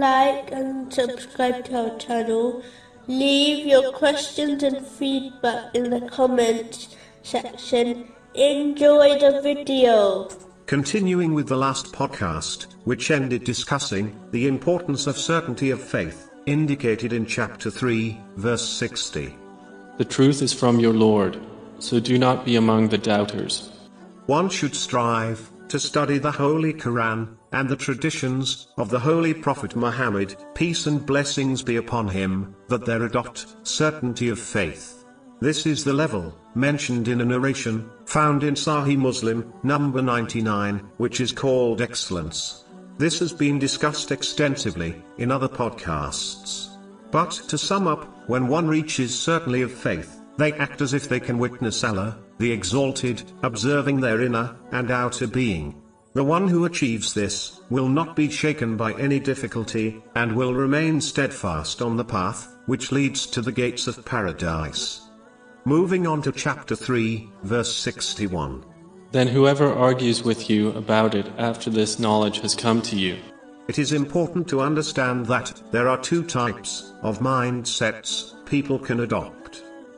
like and subscribe to our channel. Leave your questions and feedback in the comments section. Enjoy the video. Continuing with the last podcast, which ended discussing the importance of certainty of faith, indicated in chapter 3, verse 60. The truth is from your Lord, so do not be among the doubters. One should strive to study the Holy Quran and the traditions of the Holy Prophet Muhammad, peace and blessings be upon him, that there adopt certainty of faith. This is the level, mentioned in a narration, found in Sahih Muslim, number 99, which is called excellence. This has been discussed extensively, in other podcasts. But to sum up, when one reaches certainty of faith, they act as if they can witness Allah, the Exalted, observing their inner and outer being. The one who achieves this, will not be shaken by any difficulty, and will remain steadfast on the path, which leads to the gates of paradise. Moving on to chapter 3, verse 61. Then whoever argues with you about it after this knowledge has come to you, It is important to understand that there are two types of mindsets people can adopt.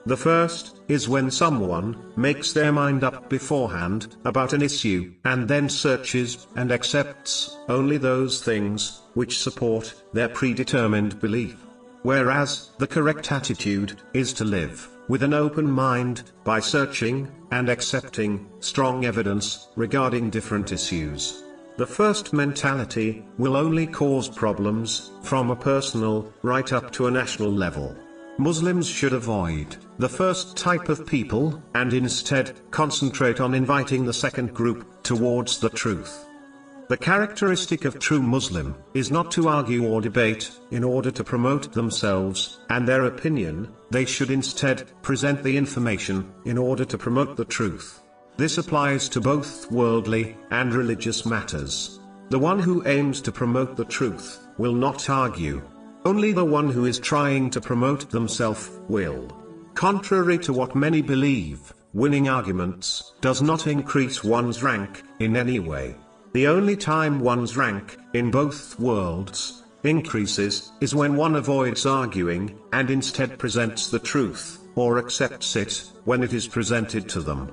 The first is when someone makes their mind up beforehand about an issue and then searches and accepts only those things which support their predetermined belief. Whereas the correct attitude is to live with an open mind by searching and accepting strong evidence regarding different issues. The first mentality will only cause problems from a personal right up to a national level. Muslims should avoid the first type of people and instead concentrate on inviting the second group towards the truth. The characteristic of true Muslim is not to argue or debate in order to promote themselves and their opinion, they should instead present the information in order to promote the truth. This applies to both worldly and religious matters. The one who aims to promote the truth will not argue. Only the one who is trying to promote themselves will. Contrary to what many believe, winning arguments does not increase one's rank in any way. The only time one's rank, in both worlds, increases, is when one avoids arguing, and instead presents the truth, or accepts it, when it is presented to them.